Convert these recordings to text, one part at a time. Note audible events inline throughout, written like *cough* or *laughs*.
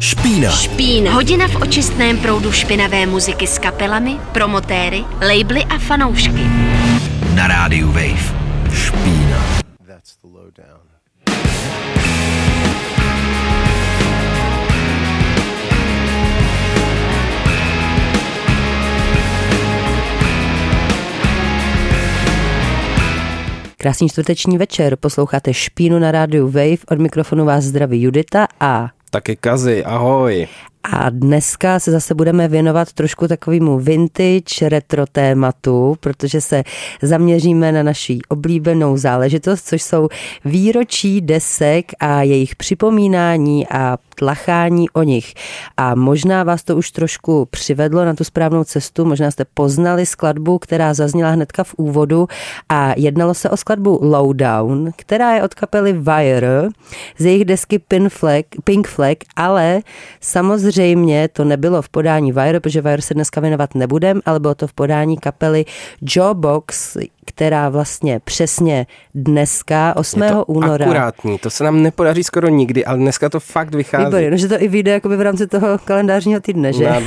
Špína. Špína. Hodina v očistném proudu špinavé muziky s kapelami, promotéry, labely a fanoušky. Na rádiu Wave. Špína. That's the lowdown. Krásný čtvrteční večer, posloucháte Špínu na rádiu Wave, od mikrofonu vás zdraví Judita a... Taky Kazy, ahoj. A dneska se zase budeme věnovat trošku takovému vintage retro tématu, protože se zaměříme na naší oblíbenou záležitost, což jsou výročí desek a jejich připomínání a tlachání o nich. A možná vás to už trošku přivedlo na tu správnou cestu, možná jste poznali skladbu, která zazněla hnedka v úvodu a jednalo se o skladbu Lowdown, která je od kapely Wire z jejich desky Pink Flag, Pink Flag ale samozřejmě to nebylo v podání Wire, protože Wire se dneska věnovat nebudem, ale bylo to v podání kapely Joe Box, která vlastně přesně dneska, 8. Je to února. akurátní, to se nám nepodaří skoro nikdy, ale dneska to fakt vychází. Výborně, no, že to i vyjde jakoby v rámci toho kalendářního týdne, že? *laughs*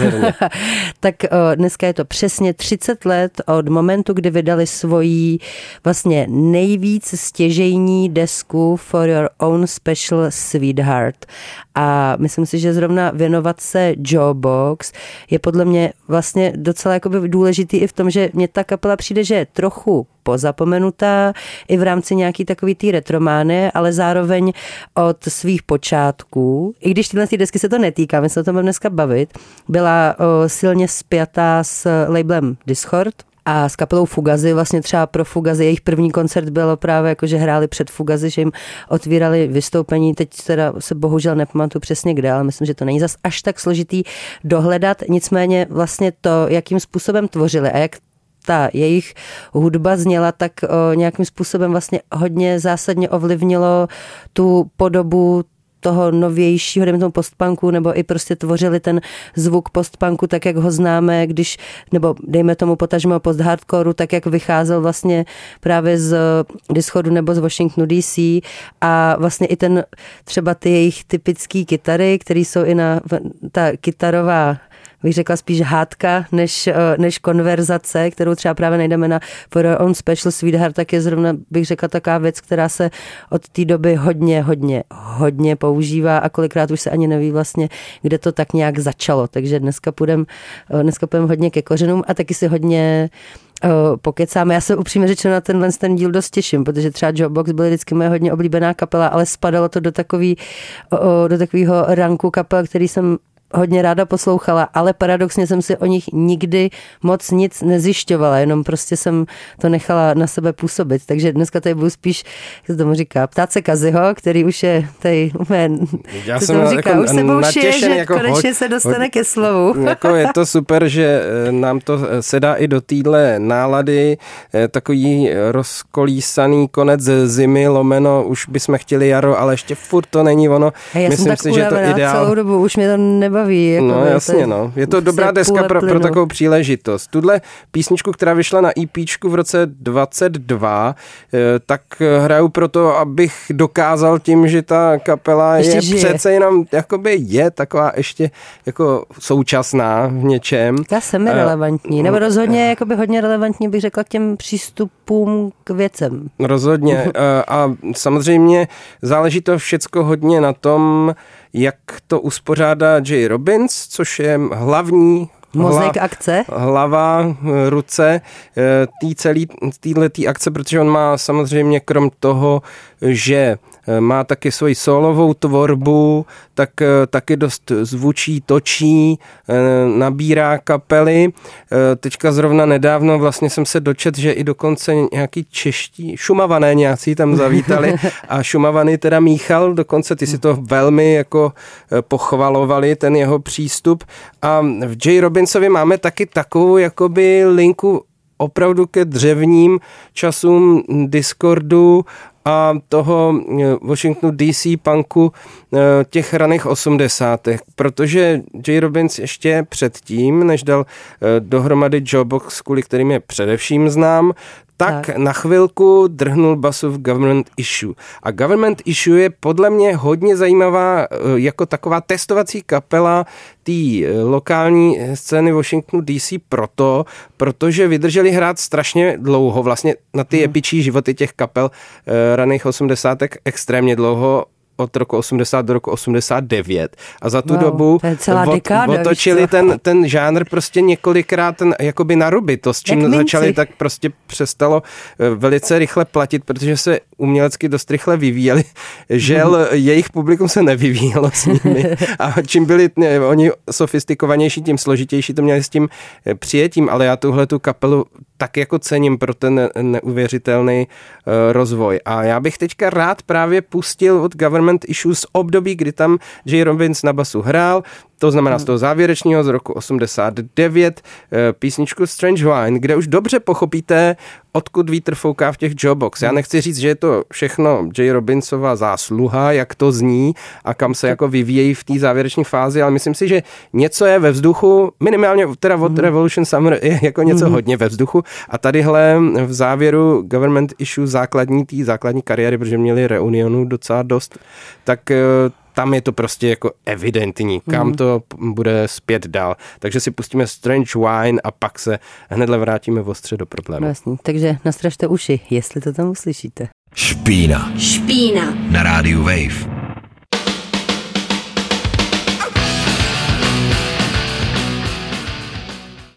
Tak o, dneska je to přesně 30 let od momentu, kdy vydali svoji vlastně nejvíc stěžejní desku For Your Own Special Sweetheart. A myslím si, že zrovna věnovat se Joe Box je podle mě vlastně docela jakoby důležitý i v tom, že mě ta kapela přijde, že je trochu pozapomenutá i v rámci nějaký takový té retromány, ale zároveň od svých počátků, i když tyhle ty desky se to netýká, my se o tom dneska bavit, byla o, silně spjatá s labelem Discord, a s kapelou Fugazy, vlastně třeba pro Fugazy, jejich první koncert bylo právě jako, že hráli před Fugazy, že jim otvírali vystoupení, teď teda se bohužel nepamatuju přesně kde, ale myslím, že to není zas až tak složitý dohledat, nicméně vlastně to, jakým způsobem tvořili a jak ta jejich hudba zněla, tak o, nějakým způsobem vlastně hodně zásadně ovlivnilo tu podobu toho novějšího, dejme tomu postpunku, nebo i prostě tvořili ten zvuk postpunku tak, jak ho známe, když, nebo dejme tomu potažmo post-hardcoreu, tak, jak vycházel vlastně právě z Discordu nebo z Washingtonu DC a vlastně i ten, třeba ty jejich typické kytary, které jsou i na, ta kytarová bych řekla spíš hádka, než, eh, než konverzace, kterou třeba právě najdeme na For Your Own Special Sweetheart, tak je zrovna, bych řekla, taková věc, která se od té doby hodně, hodně, hodně používá a kolikrát už se ani neví vlastně, kde to tak nějak začalo. Takže dneska půjdeme eh, dneska půjdem hodně ke kořenům a taky si hodně eh, pokecáme. Já se upřímně řečeno na tenhle ten díl dost těším, protože třeba Joe Box byly vždycky moje hodně oblíbená kapela, ale spadalo to do, takový, do takového ranku kapel, který jsem hodně ráda poslouchala, ale paradoxně jsem si o nich nikdy moc nic nezjišťovala, jenom prostě jsem to nechala na sebe působit. Takže dneska tady budu spíš, jak se tomu říká, ptát se Kaziho, který už je tady úplně, Já se jsem tomu říká, jako už se boušije, že jako konečně hoď- se dostane hoď- ke slovu. *laughs* Jako je to super, že eh, nám to eh, sedá i do téhle nálady, eh, takový rozkolísaný konec zimy, lomeno, už bychom chtěli jaro, ale ještě furt to není ono. A já Myslím jsem tak si, že to ideál. celou dobu, už mě to nebaví. Jako No jasně, je- no. Je to dobrá deska pro, pro plynu. takovou příležitost. Tuhle písničku, která vyšla na EPčku v roce 22, eh, tak hraju proto, abych dokázal tím, že ta kapela Ještě je žije. přece jenom, jakoby je taková ještě jako současná v něčem. Já jsem Eh, relevantní, nebo rozhodně jakoby hodně relevantní bych řekla k těm přístupům k věcem. Rozhodně. *laughs* Eh, A samozřejmě záleží to všecko hodně na tom, jak to uspořádá Jay Robbins, což je hlavní Mozek akce. hlava, eh, ruce tý celý, týhletý akce, protože on má samozřejmě krom toho, že eh, má taky svoji solovou tvorbu, tak eh, taky dost zvučí, točí, eh, nabírá kapely. Eh, Teďka zrovna nedávno vlastně jsem se dočet, že i dokonce nějaký čeští, šumavané nějací tam zavítali *laughs* a šumavany teda míchal, dokonce ty si to velmi jako eh, pochvalovali, ten jeho přístup. A v J. Robinsovi máme taky takovou jakoby linku opravdu ke dřevním časům Discordu a toho Washingtonu DC punku těch raných osmdesátých, protože J. Robbins ještě předtím, než dal dohromady Jobox, kvůli kterým je především znám, tak, tak na chvilku drhnul basu v Government Issue. A Government Issue je podle mě hodně zajímavá jako taková testovací kapela té lokální scény Washingtonu DC proto, protože vydrželi hrát strašně dlouho, vlastně na ty hmm. epičí životy těch kapel raných osmdesátek extrémně dlouho od roku 80 do roku 89 a za tu wow, dobu od, dekáda, otočili ten, ten žánr prostě několikrát ten, jakoby na ruby. To, s čím začali, tak prostě přestalo eh, velice rychle platit, protože se umělecky dost rychle vyvíjeli. *laughs* Žel mm. jejich publikum se nevyvíjelo s nimi a čím byli ne, oni sofistikovanější, tím složitější to měli s tím eh, přijetím, ale já tuhle tu kapelu tak jako cením pro ten neuvěřitelný uh, rozvoj. A já bych teďka rád právě pustil od Government Issues období, kdy tam J. Robbins na basu hrál, to znamená z toho závěrečního z roku 89 eh, písničku Strange Wine, kde už dobře pochopíte, odkud vítr fouká v těch Jobox. Já nechci říct, že je to všechno J. Robinsova zásluha, jak to zní a kam se jako vyvíjejí v té závěrečné fázi, ale myslím si, že něco je ve vzduchu, minimálně teda od mm. Revolution Summer je jako něco mm. hodně ve vzduchu a tadyhle v závěru Government Issue základní té základní kariéry, protože měli reunionu docela dost, tak eh, tam je to prostě jako evidentní, kam mm. to bude zpět dál. Takže si pustíme Strange Wine a pak se hnedle vrátíme v ostře do problému. Jasný, takže nastražte uši, jestli to tam uslyšíte. Špína. Špína. Na rádiu Wave.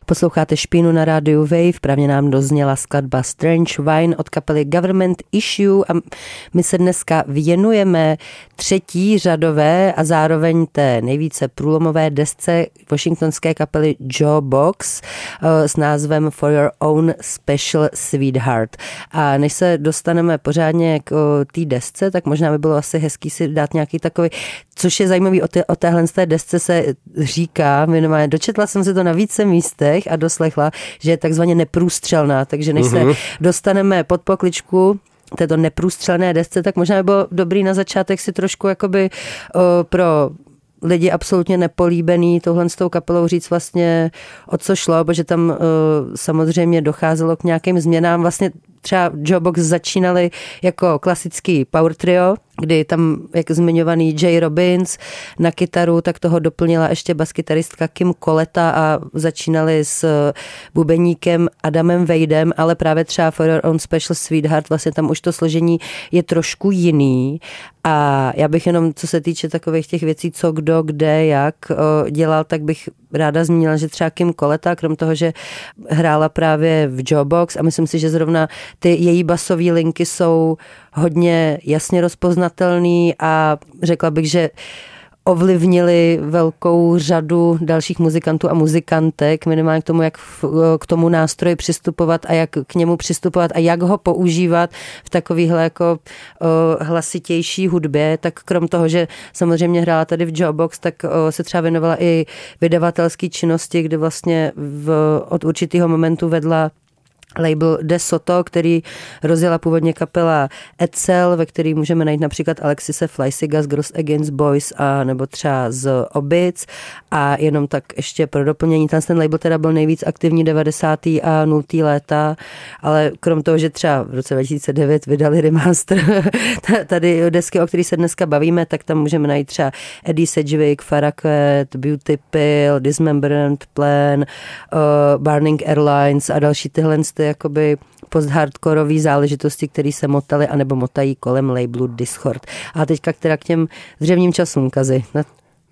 Posloucháte Špínu na rádiu Wave, právě nám dozněla skladba Strange Wine od kapely Government Issue a my se dneska věnujeme třetí řadové a zároveň té nejvíce průlomové desce washingtonské kapely Joe Box eh, s názvem For Your Own Special Sweetheart. A než se dostaneme pořádně k eh, té desce, tak možná by bylo asi hezký si dát nějaký takový, což je zajímavý, o, té, o téhle té desce se říká, minimálně dočetla jsem se to na více místech, letech a doslechla, že je takzvaně neprůstřelná, takže než uh-huh. se mhm. dostaneme pod pokličku této neprůstřelné desce, tak možná by bylo dobrý na začátek si trošku jakoby uh, pro lidi absolutně nepolíbený touhle s tou kapelou říct vlastně o co šlo, protože tam uh, samozřejmě docházelo k nějakým změnám. Vlastně třeba Jobox začínali jako klasický power trio, kdy tam, jak zmiňovaný Jay Robbins na kytaru, tak toho doplnila ještě baskytaristka Kim Koleta a začínali s bubeníkem Adamem Vejdem, ale právě třeba For Your Own Special Sweetheart, vlastně tam už to složení je trošku jiný. A já bych jenom, co se týče takových těch věcí, co kdo, kde, jak dělal, tak bych ráda zmínila, že třeba Kim Koleta, krom toho, že hrála právě v Jobox a myslím si, že zrovna ty její basové linky jsou hodně jasně rozpoznatelný a řekla bych, že ovlivnili velkou řadu dalších muzikantů a muzikantek, minimálně k tomu, jak k tomu nástroji přistupovat a jak k němu přistupovat a jak ho používat v takovýhle jako hlasitější hudbě, tak krom toho, že samozřejmě hrála tady v Jawbox, tak se třeba věnovala i vydavatelské činnosti, kdy vlastně v, od určitého momentu vedla label De Soto, který rozjela původně kapela Etzel, ve který můžeme najít například Alexise Fleisiga z Gross Against Boys a nebo třeba z Obic a jenom tak ještě pro doplnění, ten, ten label teda byl nejvíc aktivní 90. a 0. léta, ale krom toho, že třeba v roce 2009 vydali remaster *laughs* tady desky, o kterých se dneska bavíme, tak tam můžeme najít třeba Eddie Sedgwick, Farragut, Beauty Pill, Dismemberment Plan, uh, Burning Airlines a další tyhle jakoby post-hardcoreové záležitosti, které se motaly anebo motají kolem labelu Discord. A teďka teda k těm dřevním časům, Kazy.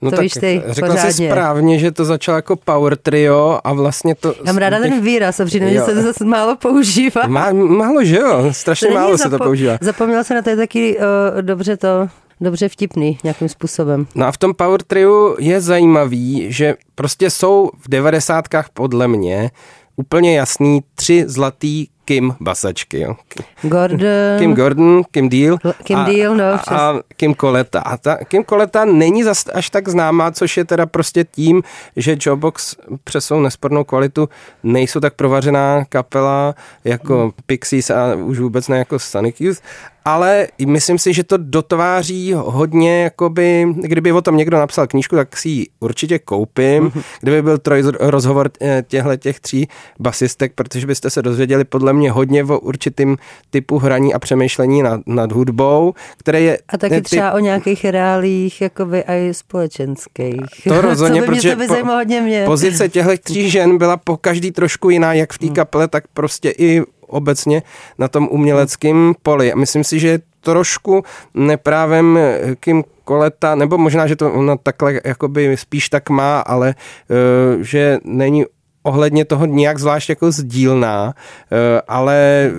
No to tak víš ty řekla pořádně. jsi správně, že to začalo jako power trio a vlastně to... Já mám ráda těch... ten výraz a přijde, že se to zase málo používá. Má, málo, že jo? Strašně to málo zapo- se to používá. Zapomněla se na to, je taky uh, dobře to dobře vtipný nějakým způsobem. No a v tom Power Triu je zajímavý, že prostě jsou v devadesátkách podle mě úplně jasný tři zlatý Kim basačky. Jo. Gordon. Kim Gordon, Kim Deal. Kim a, Deal, no, a, a Kim Coletta. A ta Kim Coletta není zas až tak známá, což je teda prostě tím, že Jobox přes svou nespornou kvalitu nejsou tak provařená kapela jako. Pixies a už vůbec ne jako Sonic Youth, ale myslím si, že to dotváří hodně, jakoby, kdyby o tom někdo napsal knížku, tak si ji určitě koupím, mm-hmm. kdyby byl troj rozhovor eh, těchto těch tří basistek, protože byste se dozvěděli podle mě hodně o určitým typu hraní a přemýšlení nad, nad hudbou, které je... A taky typ... třeba o nějakých reálích, jakoby i společenských. To *laughs* rozhodně, by protože mě, to by po, hodně mě. pozice těchto tří žen byla po každý trošku jiná, jak v té hmm. kapele, tak prostě i obecně na tom uměleckém poli. A myslím si, že trošku neprávem Kim Koleta, nebo možná, že to ona takhle jakoby spíš tak má, ale uh, že není ohledně toho nějak zvlášť jako sdílná, uh, ale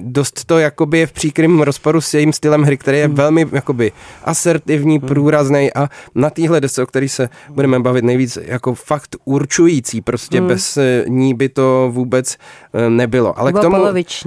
dost to jakoby je v příkrym rozporu s jejím stylem hry, který je hmm. velmi jakoby asertivní, hmm. průrazný a na téhle desce, o který se budeme bavit nejvíc, jako fakt určující, prostě hmm. bez eh, ní by to vůbec eh, nebylo. Ale k tomu,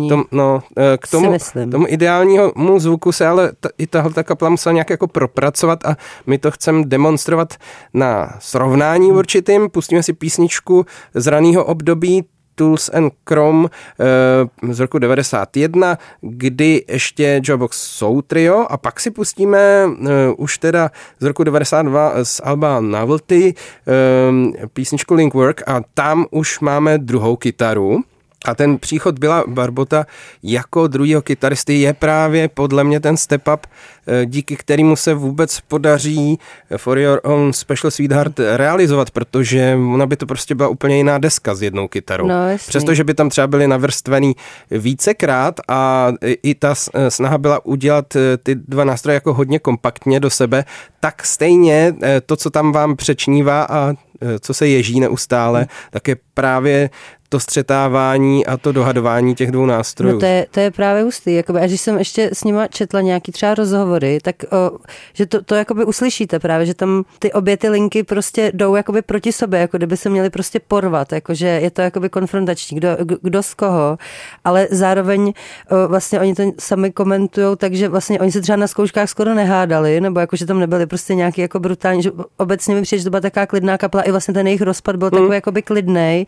tom, no, eh, k tomu, tomu ideálního mu zvuku se ale ta, i tahle ta kapela musela nějak jako propracovat a my to chceme demonstrovat na srovnání hmm. určitým. Pustíme si písničku z raného období Tools and Chrome eh, z roku 91, kdy ještě Jobox jsou trio a pak si pustíme eh, už teda z roku 92 z Alba Novelty eh, písničku Link Work a tam už máme druhou kytaru. A ten příchod byla Barbota jako druhého kytaristy je právě podle mě ten step up, eh, díky kterému se vůbec podaří For Your Own Special Sweetheart realizovat, protože ona by to prostě byla úplně jiná deska s jednou kytarou. No, Přestože by tam třeba byly navrstvený vícekrát a i ta eh, snaha byla udělat eh, ty dva nástroje jako hodně kompaktně do sebe, tak stejně to, co tam vám přečnívá a co se ježí neustále, hmm. tak je právě to střetávání a to dohadování těch dvou nástrojů. No to je, to je právě hustý. Jakoby, a když jsem ještě s nima četla nějaký třeba rozhovory, tak o, že to, to jakoby uslyšíte právě, že tam ty obě ty linky prostě jdou jakoby proti sobě, jako kdyby se měli prostě porvat, jakože je to jakoby konfrontační, kdo, kdo z koho, ale zároveň o, vlastně oni to sami komentují, takže vlastně oni se třeba na zkouškách skoro nehádali, nebo jakože tam nebyli prostě nějaký jako brutální, že obecně mi přijde, že to byla taková klidná kapela, i vlastně ten jejich rozpad byl hmm. takový jakoby klidnej,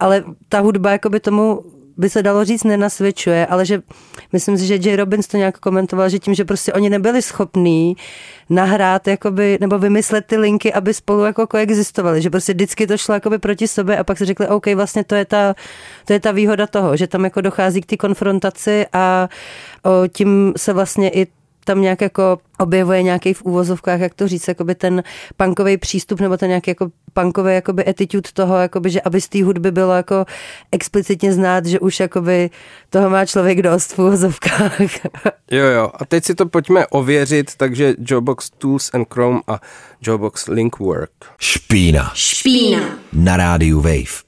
ale ta hudba jakoby tomu by se dalo říct, nenasvědčuje, ale že myslím si, že J. Robbins to nějak komentoval, že tím, že prostě oni nebyli schopní nahrát jakoby, nebo vymyslet ty linky, aby spolu jako koexistovali, že prostě vždycky to šlo jakoby proti sobě a pak si řekli, OK, vlastně to je ta, to je ta výhoda toho, že tam jako dochází k té konfrontaci a o, tím se vlastně i tam nějak jako objevuje nějaký v úvozovkách, jak to říct, jakoby ten punkový přístup nebo ten nějaký jako punkový jakoby attitude toho, jakoby, že aby z té hudby bylo jako explicitně znát, že už jakoby toho má člověk dost v úvozovkách. *laughs* Jo, jo. A teď si to pojďme ověřit, takže Jobox Tools and Chrome a Jobox Link Work. Špína. Špína. Na rádiu Wave.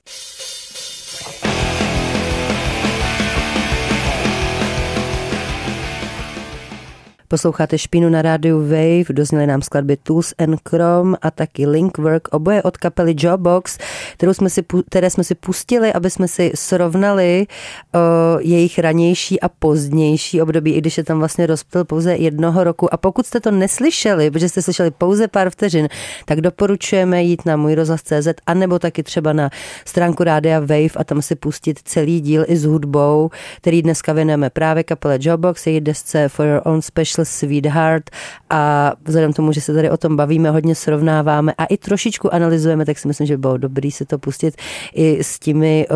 Posloucháte Špínu na rádiu Wave, dozněly nám skladby Tools and Chrome a taky Link Work, oboje od kapely Jawbox, kterou jsme si, které jsme si pustili, aby jsme si srovnali o, jejich ranější a pozdější období, i když je tam vlastně rozptyl pouze jednoho roku. A pokud jste to neslyšeli, protože jste slyšeli pouze pár vteřin, tak doporučujeme jít na můj rozhlas.cz a nebo taky třeba na stránku Rádia Wave a tam si pustit celý díl i s hudbou, který dneska věnujeme právě kapele Jawbox, její desce For Your Own Special Special Sweetheart a vzhledem tomu, že se tady o tom bavíme, hodně srovnáváme a i trošičku analyzujeme, tak si myslím, že by bylo dobrý se to pustit i s těmi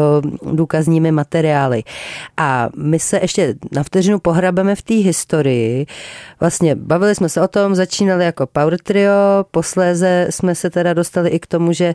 důkazními materiály. A my se ještě na vteřinu pohrabeme v té historii. Vlastně bavili jsme se o tom, začínali jako power trio, posléze jsme se teda dostali i k tomu, že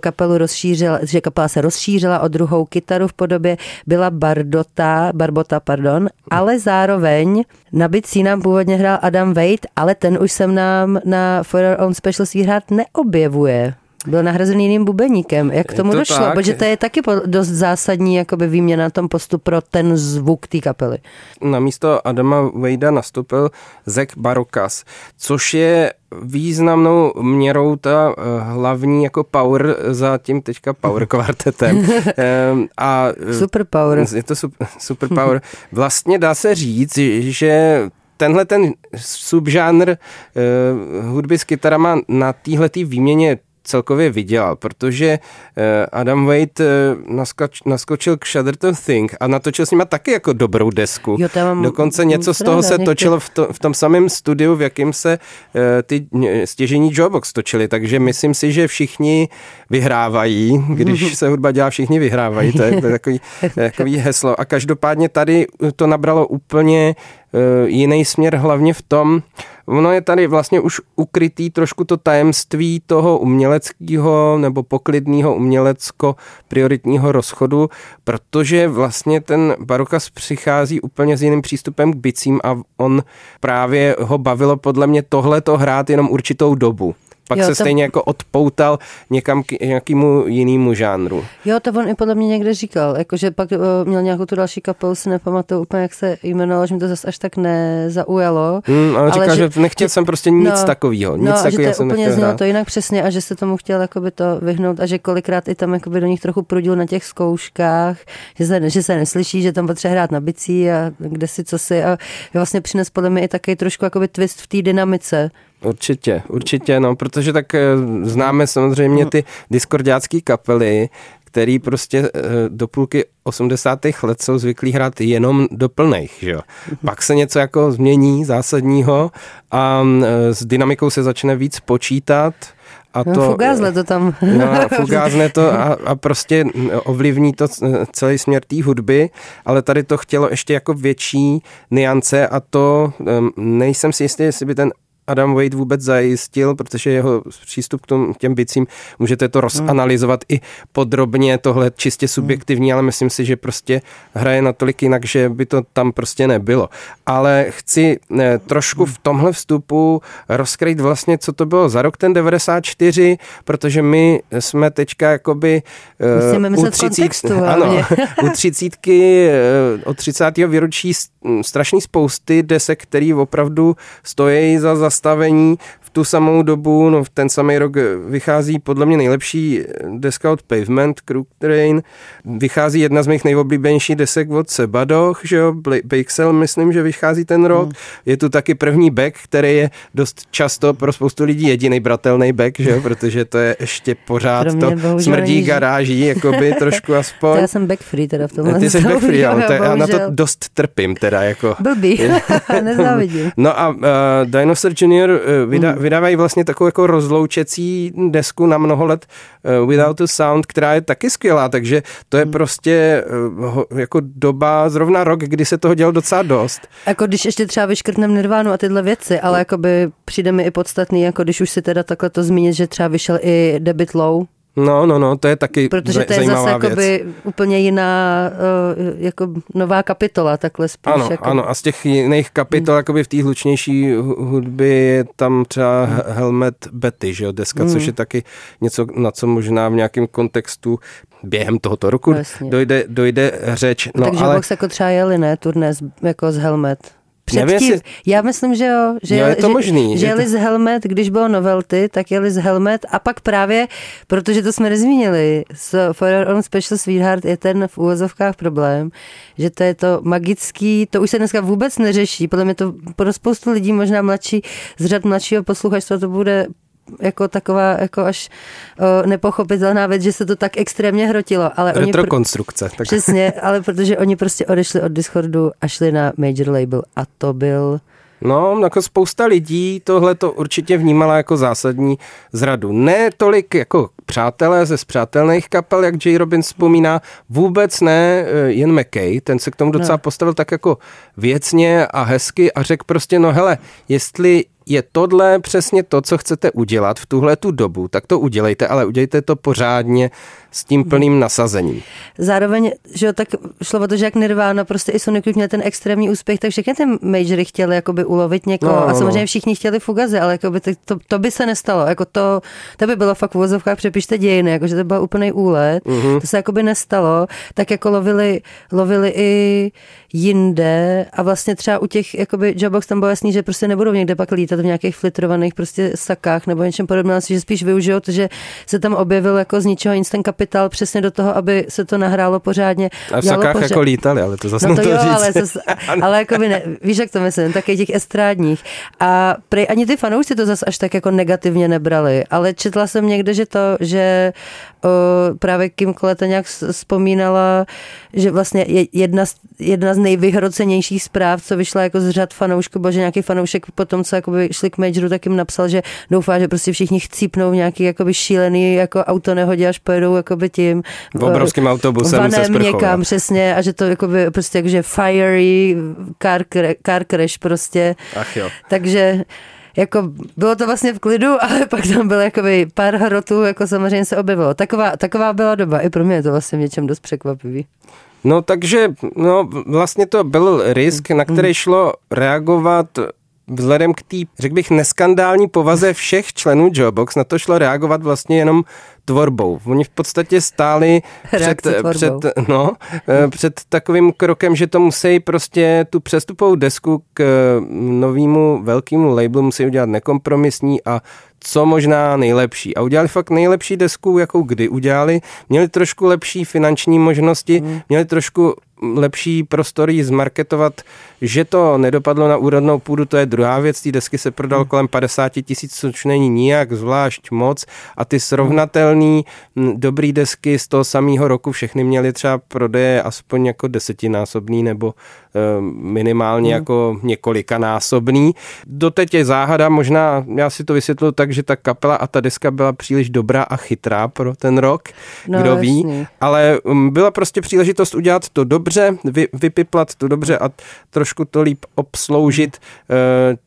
kapelu rozšířila, že kapela se rozšířila o druhou kytaru v podobě byla Bardota, Barbota, pardon, ale zároveň na bicí nám původně hrál Adam Wade, ale ten už jsem nám na For Your Own Special hrát neobjevuje. Byl nahrazený jiným bubeníkem. Jak k tomu to došlo? tak. Protože to je taky dost zásadní jakoby výměna tom postu pro ten zvuk té kapely. Na místo Adama Vejda nastoupil Zek Barokas, což je významnou měrou ta eh, hlavní jako power za tím teďka power *laughs* kvartetem. Ehm, A eh, Superpower. Je to super, *laughs* super power. Vlastně dá se říct, že tenhle ten subžánr uh, hudby s kytarama na téhle výměně celkově vydělal, protože eh, Adam Wade eh, naskoč, naskočil k Shudder to Think a natočil s nima taky jako dobrou desku. Jo, mám Dokonce něco z toho se točilo v, to, v tom samém studiu, v jakém se ty stěžení Jawbox točili, takže myslím si, že všichni vyhrávají, když *laughs* se hudba dělá, všichni vyhrávají, to je, to je takový, *laughs* takový heslo. A každopádně tady to nabralo úplně jiný směr, hlavně v tom, ono je tady vlastně už ukrytý trošku to tajemství toho uměleckého nebo poklidného umělecko-prioritního rozchodu, protože vlastně ten Barokas přichází úplně s jiným přístupem k bicím a on právě ho bavilo podle mě tohleto hrát jenom určitou dobu. Pak Jo, se to- stejně jako odpoutal někam k nějakému jinému žánru. Jo, to on i podle mě někde říkal, jakože pak uh, měl nějakou tu další kapelu, si nepamatuju úplně, jak se jmenovalo, že mi to zase až tak nezaujalo. Hmm, ale říkal, že, že nechtěl jsem prostě nic no, takového. Nic no, a že to takového jsem úplně znělo to jinak přesně a že se tomu chtěl jakoby to vyhnout a že kolikrát i tam jakoby do nich trochu prudil na těch zkouškách, že se, že se neslyší, že tam potřebuje hrát na bicí a kde si co si a vlastně přines podle mě i taky trošku jakoby twist v té dynamice. Určitě, určitě, no, protože tak eh, známe samozřejmě Mm. ty diskordiácké kapely, který prostě eh, do půlky 80. let jsou zvyklí hrát jenom do plných, že jo. Mhm. Pak se něco jako změní zásadního a eh, s dynamikou se začne víc počítat a No, to... fugázle to tam. No, *laughs* fugázne to a, a prostě ovlivní to celý směr té hudby, ale tady to chtělo ještě jako větší niance a to um, nejsem si jistý, jestli by ten Adam Wade vůbec zajistil, protože jeho přístup k tom, těm bicím, můžete to rozanalizovat i podrobně, tohle čistě subjektivní, ale myslím si, že prostě hraje natolik jinak, že by to tam prostě nebylo. Ale chci eh, trošku v tomhle vstupu rozkrýt vlastně, co to bylo za rok ten 94, protože my jsme teďka jakoby Musíme myslet v kontextu *laughs* ano, *laughs* u třicítky eh, od 30. výročí strašný spousty desek, který opravdu stojí za zastavení v tu samou dobu, no v ten samý rok eh, vychází podle mě nejlepší eh, deska od Pavement, Crook Train, vychází jedna z mých nejoblíbenějších desek od Sebadoch, že jo, Bakesell, myslím, že vychází ten rok. Hmm. Je tu taky první back, který je dost často pro spoustu lidí jediný bratelný back, že jo, *laughs* protože to je ještě pořád to smrdí není, že- garáží, jakoby *laughs* trošku To aspoň. já jsem back free teda v tomhle. Ty jsi back free, jo, ale to, já na to dost trpím teda, jako. Blbý, *laughs* nezávidím. No a uh, Dinosaur Junior uh, vydá, Hmm. Vydávají vlastně takovou jako rozloučecí desku na mnoho let uh, Without a Sound, která je taky skvělá, takže to je Hmm. prostě uh, ho- jako doba, zrovna rok, kdy se toho dělo docela dost. Jako když ještě třeba vyškrtnem Nirvánu a tyhle věci, ale jakoby přijde mi i podstatný, jako když už si teda takhle to zmínit, že třeba vyšel i Debit Low, No, no, no, to je taky protože to je zase věc. jakoby úplně jiná uh, jako nová kapitola, takhle spíš. Ano, jako, ano, a z těch jiných kapitol, Hmm. jakoby v té hlučnější hu- hudby je tam třeba Hmm. Helmet Betty, že jo, deska, což je taky něco, na co možná v nějakém kontextu během tohoto roku No, dojde, dojde řeč. No, Takže ale Vox jako třeba jeli, ne, turné z, jako z Helmet. Nevím, Předtím, jestli- já myslím, že jo. Že, Jo, je to že, možný, Že je to- jeli z Helmet, když bylo novelty, tak jeli z Helmet a pak právě, protože to jsme nezmínili, s For Your Own Special Sweetheart je ten v úvozovkách problém, že to je to magický, to už se dneska vůbec neřeší, podle mě to pro spoustu lidí, možná mladší, z řad mladšího posluchačstva to bude jako taková jako až o, nepochopitelná věc, že se to tak extrémně hrotilo. Ale oni pr- retrokonstrukce. Tak Přesně, ale protože oni prostě odešli od Discordu a šli na major label a to byl... No, jako spousta lidí tohle to určitě vnímala jako zásadní zradu. Ne tolik jako přátelé ze spřátelných kapel, jak J. Robin vzpomíná, vůbec ne eh, jen McKay, ten se k tomu docela No. postavil tak jako věcně a hezky a řekl prostě, no hele, jestli je tohle přesně to, co chcete udělat v tuhle tu dobu, tak to udělejte, ale udělejte to pořádně s tím plným nasazením. Zároveň, že jo, tak šlo o to, že jak Nirvana, prostě i Sonic měl ten extrémní úspěch, tak všechny ty majory chtěli jakoby ulovit někoho No, a no, samozřejmě no. všichni chtěli fugazy, ale jakoby to, to, to, by se nestalo, jako to, to by bylo fakt v přepište dějiny, jakože to byl úplný úlet, Mhm. mm-hmm. to se jakoby nestalo, tak jako lovili, lovili i jinde a vlastně třeba u těch jakoby Jobbox tam bylo jasný, že prostě nebudou někde pak lítat v nějakých flitrovaných prostě sakách nebo něčem podobném, že spíš využijou to, že se tam objevil jako z ničeho instant kapitál přesně do toho, aby se to nahrálo pořádně. A v sakách pořád- jako lítali, ale to zase No to nutno jo, říct. ale, zas, *laughs* ale jako by ne, víš, jak to myslím, taky těch estrádních. A prej, ani ty fanoušci to zase až tak jako negativně nebrali, ale četla jsem někde, že to, že o, právě Kim Klete nějak vzpomínala, že vlastně je- jedna z, jedna z nejvyhrocenějších zpráv, co vyšla jako z řad fanoušků, byl, že nějaký fanoušek po tom, co jakoby šli k majoru, tak jim napsal, že doufá, že prostě všichni chcípnou v nějaký jakoby šílený jako autonehodě, až pojedou jakoby tím V obrovským autobusem se vanem sprchou, někam, přesně, a že to jakoby prostě jakože fiery car, car crash prostě. Ach jo. Takže jako bylo to vlastně v klidu, *laughs* ale pak tam bylo jakoby pár hrotů, jako samozřejmě se objevilo. Taková, taková byla doba, i pro mě je to vlastně v něčem dost překvapivý. No takže no, vlastně to byl risk, na který šlo reagovat vzhledem k té, řekl bych, neskandální povaze všech členů Jobbox, na to šlo reagovat vlastně jenom tvorbou. Oni v podstatě stáli před, před, no, eh, před takovým krokem, že to musí prostě tu přestupovou desku k novému velkému labelu musí udělat nekompromisní a co možná nejlepší. A udělali fakt nejlepší desku, jakou kdy udělali. Měli trošku lepší finanční možnosti, Hmm. měli trošku lepší prostory zmarketovat, že to nedopadlo na úrodnou půdu, to je druhá věc. Té desky se prodal Hmm. kolem 50 tisíc, což není nijak zvlášť moc. A ty srovnatelný dobrý desky z toho samého roku všechny měly třeba prodeje aspoň jako desetinásobný nebo eh, minimálně jako několikanásobný. Doteď je záhada, možná já si to vysvětlu tak, že ta kapela a ta deska byla příliš dobrá a chytrá pro ten rok, No, kdo ví, jasně. ale um, byla prostě příležitost udělat to dobře, vy, vypiplat to dobře a trošku to líp obsloužit uh,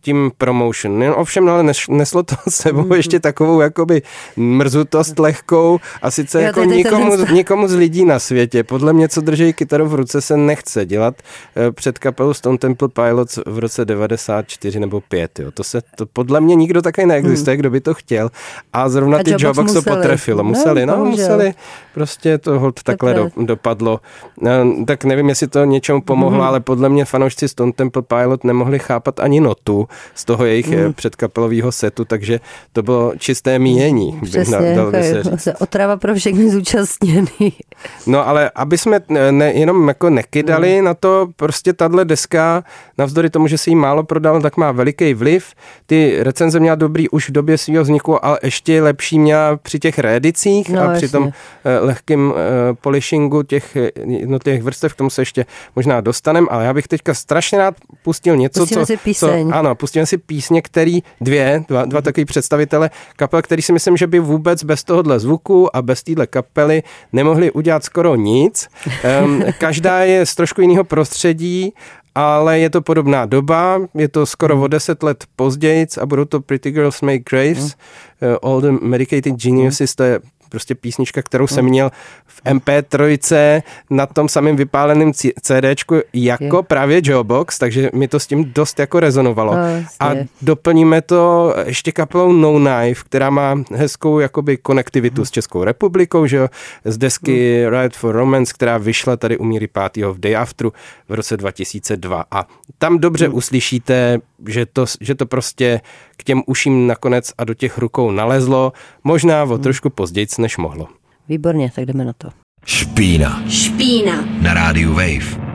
tím promotion. No, ovšem, ale nes, neslo to s sebou ještě takovou jakoby mrzutost lehkou a sice Jo, jako nikomu, nikomu z lidí na světě, podle mě, co drží kytaru v ruce, se nechce dělat eh, před kapelou Stone Temple Pilots v roce 94 nebo 5. Jo. To se, to podle mě nikdo takový neexistuje, kdo by to chtěl. A zrovna A ty Jobbox Jobbox to potrefilo. No, Museli, no, bohužel. museli. Prostě to hold takhle do, dopadlo. Eh, Tak nevím, jestli to něčemu pomohlo, ale podle mě fanoušci Stone Temple Pilot nemohli chápat ani notu z toho jejich mm. předkapelového setu, takže to bylo čisté míjení. Přesně, na- dal by se říct. *laughs* otrava pro všechny zúčastněný. No ale aby jsme ne, ne, jenom jako nekydali Hmm. na to, prostě tahle deska, navzdory tomu, že se jí málo prodal, tak má veliký vliv. Ty recenze měla dobrý už v době svého vzniku, ale ještě lepší měla při těch reedicích No, a při tom eh, lehkém eh, polishingu těch jednotlivých vrstev, k tomu se ještě možná dostanem, ale já bych teďka strašně rád pustil něco, Pustíme co, si píseň. co... Ano, pustíme si písně, který dvě, dva, dva takový představitele kapel, který si myslím, že by vůbec bez tohohle zvuku a bez téhle kapely nemohli udělat skoro nic. Um, *laughs* každá je z trošku jiného prostředí, ale je to podobná doba, je to skoro o deset let později a budou to Pretty Girls Make Graves, uh, All the Medicated Geniuses, to je prostě písnička, kterou jsem měl v MP3 na tom samém vypáleném CDčku jako Jo. právě Jobox, takže mi to s tím dost jako rezonovalo. No, a doplníme to ještě kapelou No Knife, která má hezkou jakoby konektivitu s Českou republikou, že jo, z desky Riot for Romance, která vyšla tady u Míry Pátýho v Day Afteru v roce 2002. A tam dobře uslyšíte, že to, že to prostě k těm uším nakonec a do těch rukou nalezlo, možná o trošku později, než mohlo. Výborně, tak jdeme na to. Špína Špína. na rádiu Wave.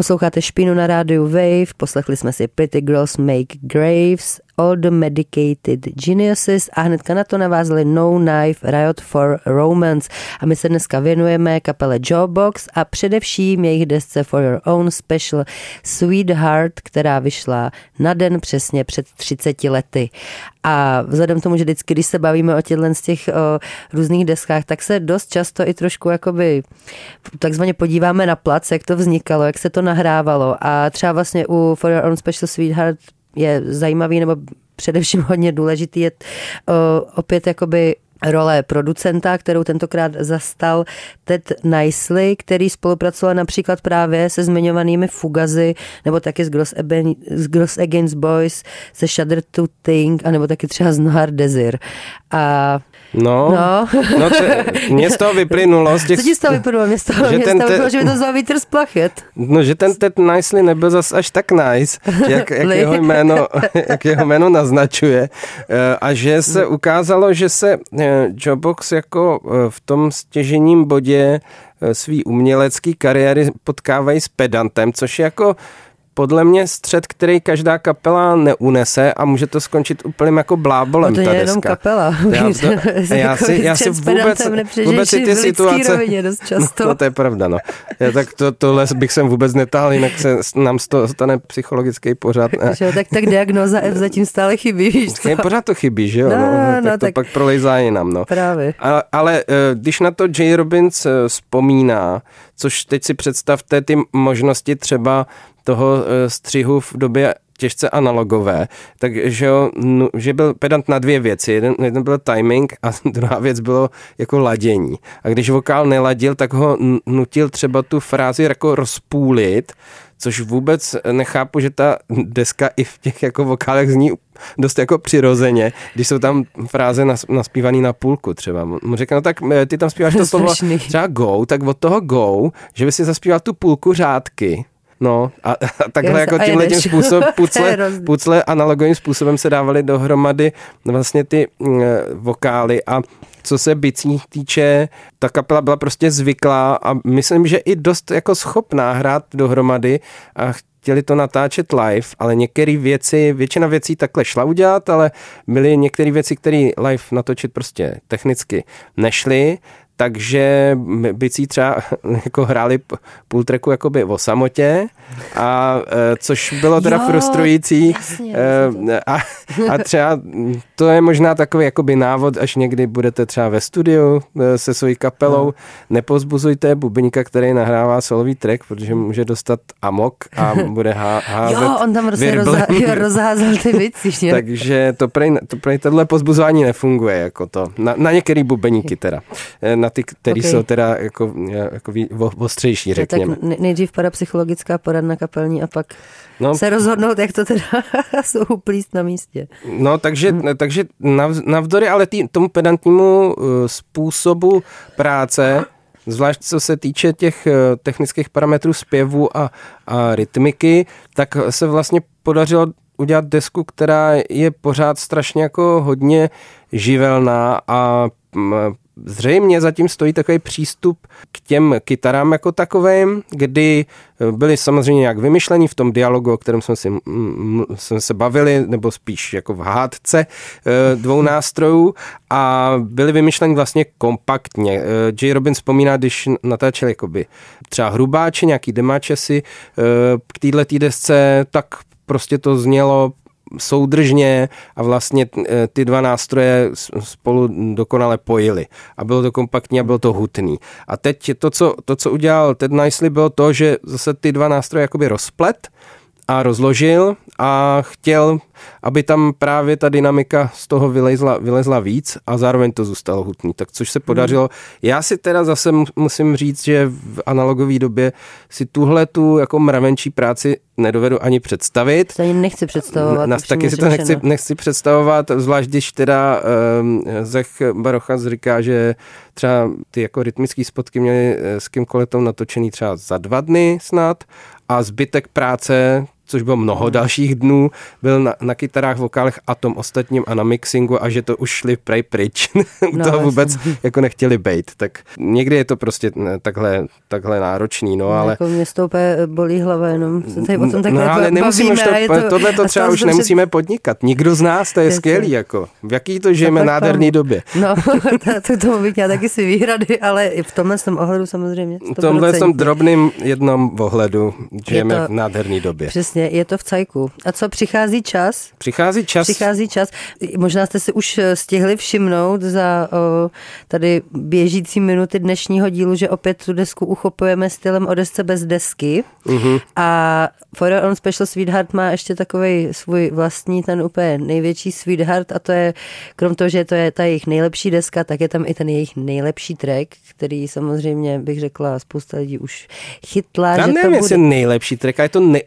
Posloucháte Špínu na rádiu Wave, poslechli jsme si Pretty Girls Make Graves All the Medicated Geniuses a hnedka na to navázali No Knife Riot for Romance. A my se dneska věnujeme kapele Jawbox a především jejich desce For Your Own Special Sweetheart, která vyšla na den přesně před 30 lety. A vzhledem tomu, že vždycky, když se bavíme o těchto z těch o, různých deskách, tak se dost často i trošku jakoby takzvaně podíváme na plac, jak to vznikalo, jak se to nahrávalo. A třeba vlastně u For Your Own Special Sweetheart je zajímavý nebo především hodně důležitý je o, opět jakoby role producenta, kterou tentokrát zastal Ted Nicely, který spolupracoval například právě se zmiňovanými Fugazy, nebo taky s Gross, s Against Boys, se Shudder to Think, anebo taky třeba z Noir Desir. A No, no. no to, mě z toho vyplynulo. Z těch, Co ti z toho vyplynulo? Mě z toho, že, mě ten z toho vyplynulo, že by to vzal vítr z plachet. No, že ten Ted Nicely nebyl zas až tak nice, jak, jak, *laughs* jeho, jméno, *laughs* jak jeho jméno naznačuje. Eh, a že se ukázalo, že se eh, Jobox jako eh, v tom stěžením bodě svý umělecký kariéry potkávají s pedantem, což je jako podle mě střed, který každá kapela neunese a může to skončit úplným jako blábolem. No to je jenom kapela. Já, to, *laughs* já, si, já si vůbec, vůbec ty situace... dost *laughs* často. No, no, to je pravda, no. Já, tak to, tohle bych sem vůbec netáhl, jinak se nám z toho stane psychologický pořád. že, tak, tak diagnoza F zatím stále chybí, víš co? Pořád to chybí, že jo? No, no, no, tak no, to tak... pak prolejzá jinam, no. Právě. Ale, ale eh, když na to J. Robbins eh, vzpomíná, což teď si představte ty možnosti třeba toho eh, střihu v době těžce analogové, takže no, že byl pedant na dvě věci. Jeden, jeden byl timing a *laughs* druhá věc bylo jako ladění. A když vokál neladil, tak ho nutil třeba tu frázi jako rozpůlit, což vůbec nechápu, že ta deska i v těch jako vokálech zní dost jako přirozeně, když jsou tam fráze nas, naspívaný na půlku třeba. Mu řekne, no tak eh, ty tam zpíváš to *laughs* slovo třeba go, tak od toho go, že by si zaspíval tu půlku řádky, No a, a takhle jako tímhle tím způsobem, *laughs* pucle, pucle analogovým způsobem se dávaly dohromady vlastně ty mm, vokály. A co se bicí týče, ta kapela byla prostě zvyklá a myslím, že i dost jako schopná hrát dohromady a chtěli to natáčet live, ale některé věci, většina věcí takhle šla udělat, ale byly některé věci, které live natočit prostě technicky nešly, takže bicí třeba *laughs* jako hráli půl treku jakoby o samotě, a, e, což bylo teda jo, frustrující. Jasně, e, a, a třeba to je možná takový jakoby návod, až někdy budete třeba ve studiu e, se svojí kapelou, no. nepozbuzujte bubeníka, který nahrává solový track, protože může dostat amok a bude há, *laughs* házet Jo, on tam prostě rozhá, jo, *laughs* rozházel ty věci. Takže to prej, to prej tohle pozbuzování nefunguje jako to. Na, na některý bubeníky teda. Na ty, který okay. jsou teda jako, jako ostřejší, řekněme. Tak nejdřív parapsychologická poradna kapelní a pak no, se rozhodnout, jak to teda *laughs* jsou uplíst na místě. No, takže, hmm. takže nav, navzdory ale tý, tomu pedantnímu uh, způsobu práce, zvlášť co se týče těch technických parametrů zpěvu a, a rytmiky, tak se vlastně podařilo udělat desku, která je pořád strašně jako hodně živelná a Zřejmě zatím stojí takový přístup k těm kytarám jako takovým, kdy byli samozřejmě nějak vymyšlení v tom dialogu, o kterém jsme, si, jsme se bavili, nebo spíš jako v hádce eh, dvou nástrojů a byli vymyšlení vlastně kompaktně. Eh, J. Robin vzpomíná, když natáčel jakoby třeba hrubáče, nějaký demáčesy eh, k této desce, tak prostě to znělo soudržně a vlastně e, ty dva nástroje spolu dokonale pojili. A bylo to kompaktní a bylo to hutný. A teď to, co, to, co udělal Ted Nicely, bylo to, že zase ty dva nástroje jakoby rozplet a rozložil a chtěl, aby tam právě ta dynamika z toho vylezla, vylezla víc a zároveň to zůstalo hutný, tak což se podařilo. Já si teda zase musím říct, že v analogové době si tuhle tu jako mravenčí práci nedovedu ani představit. To ani nechci představovat. Nás taky si to nechci, nechci představovat, zvlášť když teda um, Zech Barocha říká, že třeba ty jako rytmické spotky měly eh, s kým koletou natočený třeba za dva dny snad a zbytek práce což bylo mnoho dalších dnů, byl na, na kytarách, vokálech a tom ostatním a na mixingu a že to už šli prej pryč. *laughs* U No, toho vůbec jako nechtěli bejt. Tak někdy je to prostě ne, takhle, takhle náročný, no ale... Jako mě to úplně bolí hlava, jenom se tady o tom takhle no, ale nemusíme už je to, tohle to třeba už to nemusíme podnikat. Nikdo z nás, to je Jasně. skvělý, jako. V jaký to žijeme nádherný tam- době. No, *laughs* to, to tomu bych měla taky si výhrady, ale i v tomhle tom ohledu samozřejmě. V tomhle 100%. tom drobným jednom ohledu žijeme to- v nádherný době. Přesně, je to v cajku. A co, přichází čas? Přichází čas, Přichází čas. Možná jste si už eh, stihli všimnout za o, tady běžící minuty dnešního dílu, že opět tu desku uchopujeme stylem o desce bez desky. Mm-hmm. A For Own Special Sweetheart má ještě takový svůj vlastní, ten úplně největší Sweetheart a to je, krom toho, že to je ta jejich nejlepší deska, tak je tam i ten jejich nejlepší track, který samozřejmě bych řekla spousta lidí už chytla, Já že nevím, to bude jestli nejlepší track, a je to nej,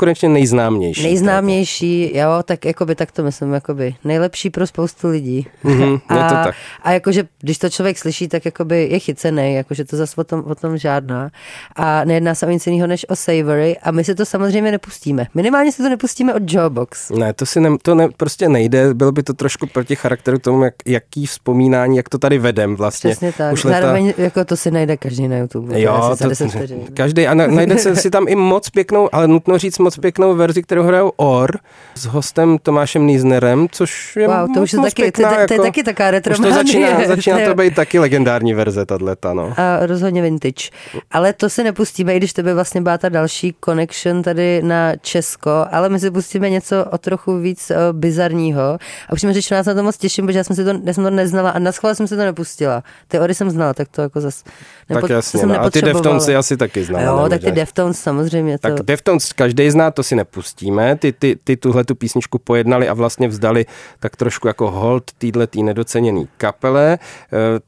bezkonkurenčně nejznámější. Nejznámější, jo, tak jakoby tak to myslím, jakoby nejlepší pro spoustu lidí. Mhm, *laughs* je a, to tak. a jakože, když to člověk slyší, tak jakoby je chycený, jakože to zase o tom, o tom žádná. A nejedná se o nic jiného než o Savory a my si to samozřejmě nepustíme. Minimálně si to nepustíme od Jawbox. Ne, to si ne, to ne, prostě nejde, bylo by to trošku proti charakteru tomu, jak, jaký vzpomínání, jak to tady vedem vlastně. Přesně tak. Už leta- Zároveň jako to si najde každý na YouTube. Jo, za to, 10 vteřin. každý, a na- najde se si tam i moc pěknou, ale nutno říct moc pěknou verzi, kterou hrajou Or s hostem Tomášem Níznerem, což je Wow, to už je moc taky, pěkná, to, to, to je jako, taky taká retro Už to začíná, začíná to *laughs* být taky legendární verze, tato, no. A rozhodně vintage. Ale to si nepustíme, i když to by vlastně byla ta další connection tady na Česko, ale my si pustíme něco o trochu víc bizarního. A upřímně řečeno, já se na to moc těším, protože já jsem, si to, já jsem to neznala a na schvál jsem si to nepustila. Ty Ory jsem znala, tak to jako zas Tak to jasně, jsem no. a ty. Deftones asi taky znala. Jo, tak ty? Deftones samozřejmě. To, Tak Deftones každý zná, to si nepustíme. Ty, ty, ty tuhle tu písničku pojednali a vlastně vzdali tak trošku jako hold týhle tý nedoceněný kapele. E,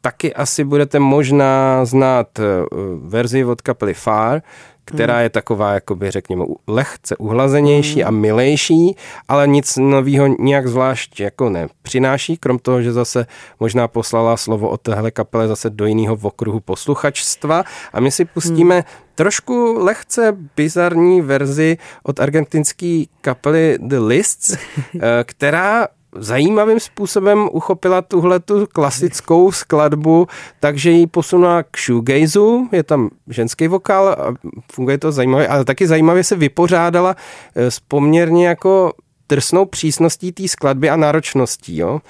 taky asi budete možná znát e, verzi od kapely Far, která je taková, jakoby řekněme, lehce uhlazenější a milejší, ale nic nového nějak zvlášť jako nepřináší, krom toho, že zase možná poslala slovo o téhle kapele zase do jiného okruhu posluchačstva. A my si pustíme trošku lehce bizarní verzi od argentinské kapely The Lists, *laughs* eh, která zajímavým způsobem uchopila tuhle tu klasickou skladbu, takže ji posunula k shoegazu, je tam ženský vokál, a funguje to zajímavě, ale taky zajímavě se vypořádala eh, s poměrně jako drsnou přísností té skladby a náročností. Jo?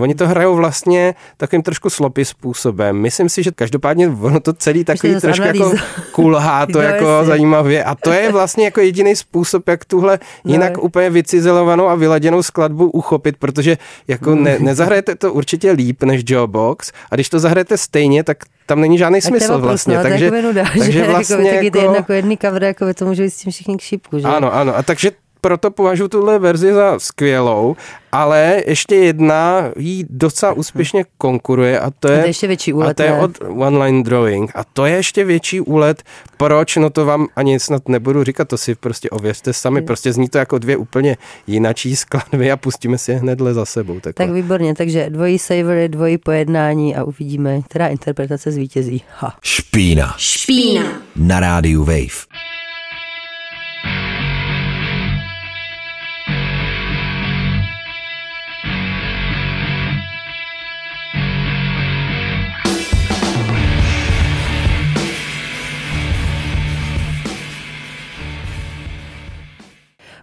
Oni to hrajou vlastně takovým trošku slopy způsobem. Myslím si, že každopádně ono to celý takový trošku jako kulhá *laughs* to No, jako jasně. zajímavě. A to je vlastně jako jediný způsob, jak tuhle jinak No. úplně vycizelovanou a vyladěnou skladbu uchopit, protože jako ne, nezahrajete to určitě líp než Jawbox a když to zahrajete stejně, tak tam není žádný tak smysl vlastně. no, takže, jako nuda, *laughs* takže že vlastně jako, taky jako, jedna jedný cover, jako by to může být s tím všichni k šípku, že? ano, ano. A takže proto považuji tuhle verzi za skvělou, ale ještě jedna jí docela úspěšně konkuruje a to A je, to je ještě větší úlet, a to je od One Line Drawing a to je ještě větší úlet. Proč? No to vám ani snad nebudu říkat, to si prostě ověřte sami, prostě zní to jako dvě úplně jinačí skladby a pustíme si je hnedle za sebou. Tak Takhle. výborně, takže dvojí savory, dvojí pojednání a uvidíme, která interpretace zvítězí. Ha. Špína. Špína. Na rádiu Wave.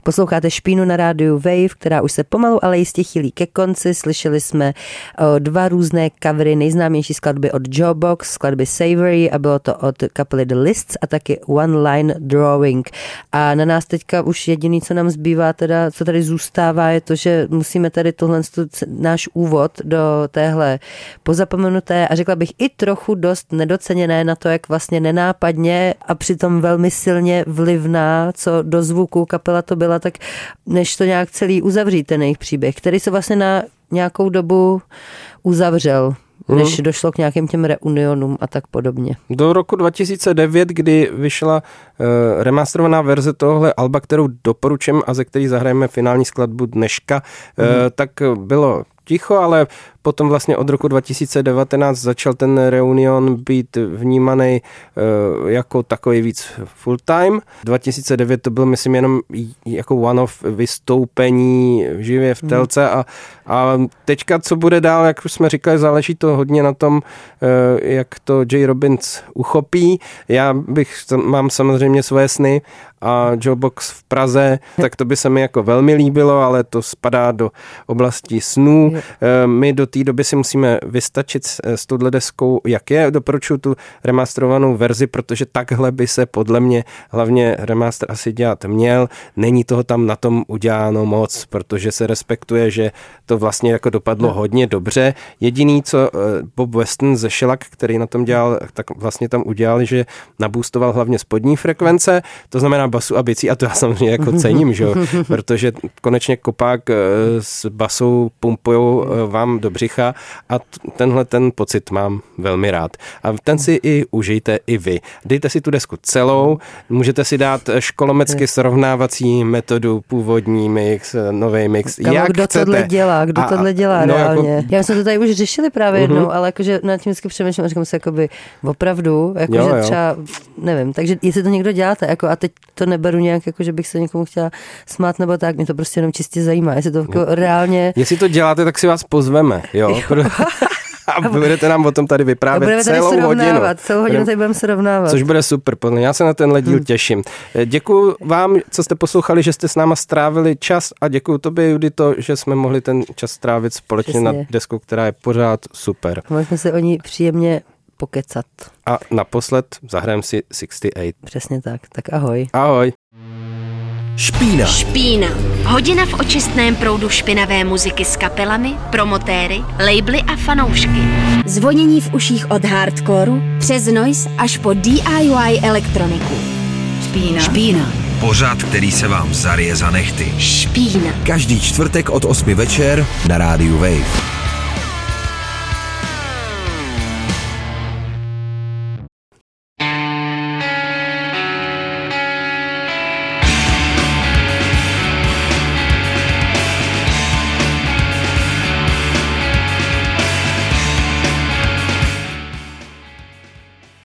Posloucháte Špínu na rádiu Wave, která už se pomalu, ale jistě chýlí ke konci. Slyšeli jsme dva různé covery nejznámější skladby od Jawbox, skladby Savory a bylo to od kapely The Lists a taky One Line Drawing. A na nás teďka už jediný, co nám zbývá, teda, co tady zůstává, je to, že musíme tady tohle náš úvod do téhle pozapomenuté a řekla bych i trochu dost nedoceněné na to, jak vlastně nenápadně a přitom velmi silně vlivná, co do zvuku kapela to byla, tak než to nějak celý uzavřít, ten jejich příběh, který se vlastně na nějakou dobu uzavřel, než došlo k nějakým těm reunionům a tak podobně. Do roku 2009, kdy vyšla uh, remasterovaná verze tohle alba, kterou doporučím a ze který zahrajeme finální skladbu dneška, mm. uh, tak bylo ticho, ale potom vlastně od roku 2019 začal ten reunion být vnímaný uh, jako takový víc full time. 2009 to byl, myslím, jenom jako one-off vystoupení živě v telce a, a teďka, co bude dál, jak už jsme říkali, záleží to hodně na tom, uh, jak to J. Robbins uchopí. Já bych, mám samozřejmě svoje sny a Jobox v Praze, tak to by se mi jako velmi líbilo, ale to spadá do oblasti snů. Eh, my do té doby si musíme vystačit s touhle deskou, jak je. Doporučuji tu remasterovanou verzi, protože takhle by se podle mě hlavně remaster asi dělat měl. Není toho tam na tom uděláno moc, protože se respektuje, že to vlastně jako dopadlo no. hodně dobře. Jediný, co eh, Bob Weston ze Shellac, který na tom dělal, tak vlastně tam udělal, že nabůstoval hlavně spodní frekvence, to znamená basu a bicí a to já samozřejmě jako cením, že *laughs* protože konečně kopák eh, s basou pumpujou eh, vám do břicha a tenhle ten pocit mám velmi rád. A ten si i užijte i vy. Dejte si tu desku celou, můžete si dát školomecky srovnávací metodu, původní mix, nový mix, Kamo, jak kdo chcete. tohle dělá, kdo A- tohle dělá no, reálně. Jako, Já jsme to tady už řešili právě Mhm. jednou, ale jakože nad tím vždycky přemýšlím a říkám si jakoby opravdu, jakože Jo, jo. třeba, nevím, takže jestli to někdo děláte, jako a teď to neberu nějak, jako že bych se někomu chtěla smát nebo tak, mě to prostě jenom čistě zajímá, jestli to jako reálně jestli to děláte, tak si vás pozveme, jo? *laughs* A budete nám o tom tady vyprávět budeme tady celou hodinu. celou hodinu tady budeme srovnávat. Což bude super, podle já se na tenhle díl těším. Děkuji vám, co jste poslouchali, že jste s náma strávili čas a děkuji tobě, Judito, že jsme mohli ten čas strávit společně Přesně. na desku, která je pořád super. Mohli jsme se o ní příjemně pokecat. A naposled zahrajeme si 68. Přesně tak. Tak ahoj. Ahoj. Špína. Špína. Hodina v očistném proudu špinavé muziky s kapelami, promotéry, labely a fanoušky. Zvonění v uších od hardcoreu přes noise až po DIY elektroniku. Špína. Špína. Pořád, který se vám zarije za nechty. Špína. Každý čtvrtek od 8 večer na rádiu Wave.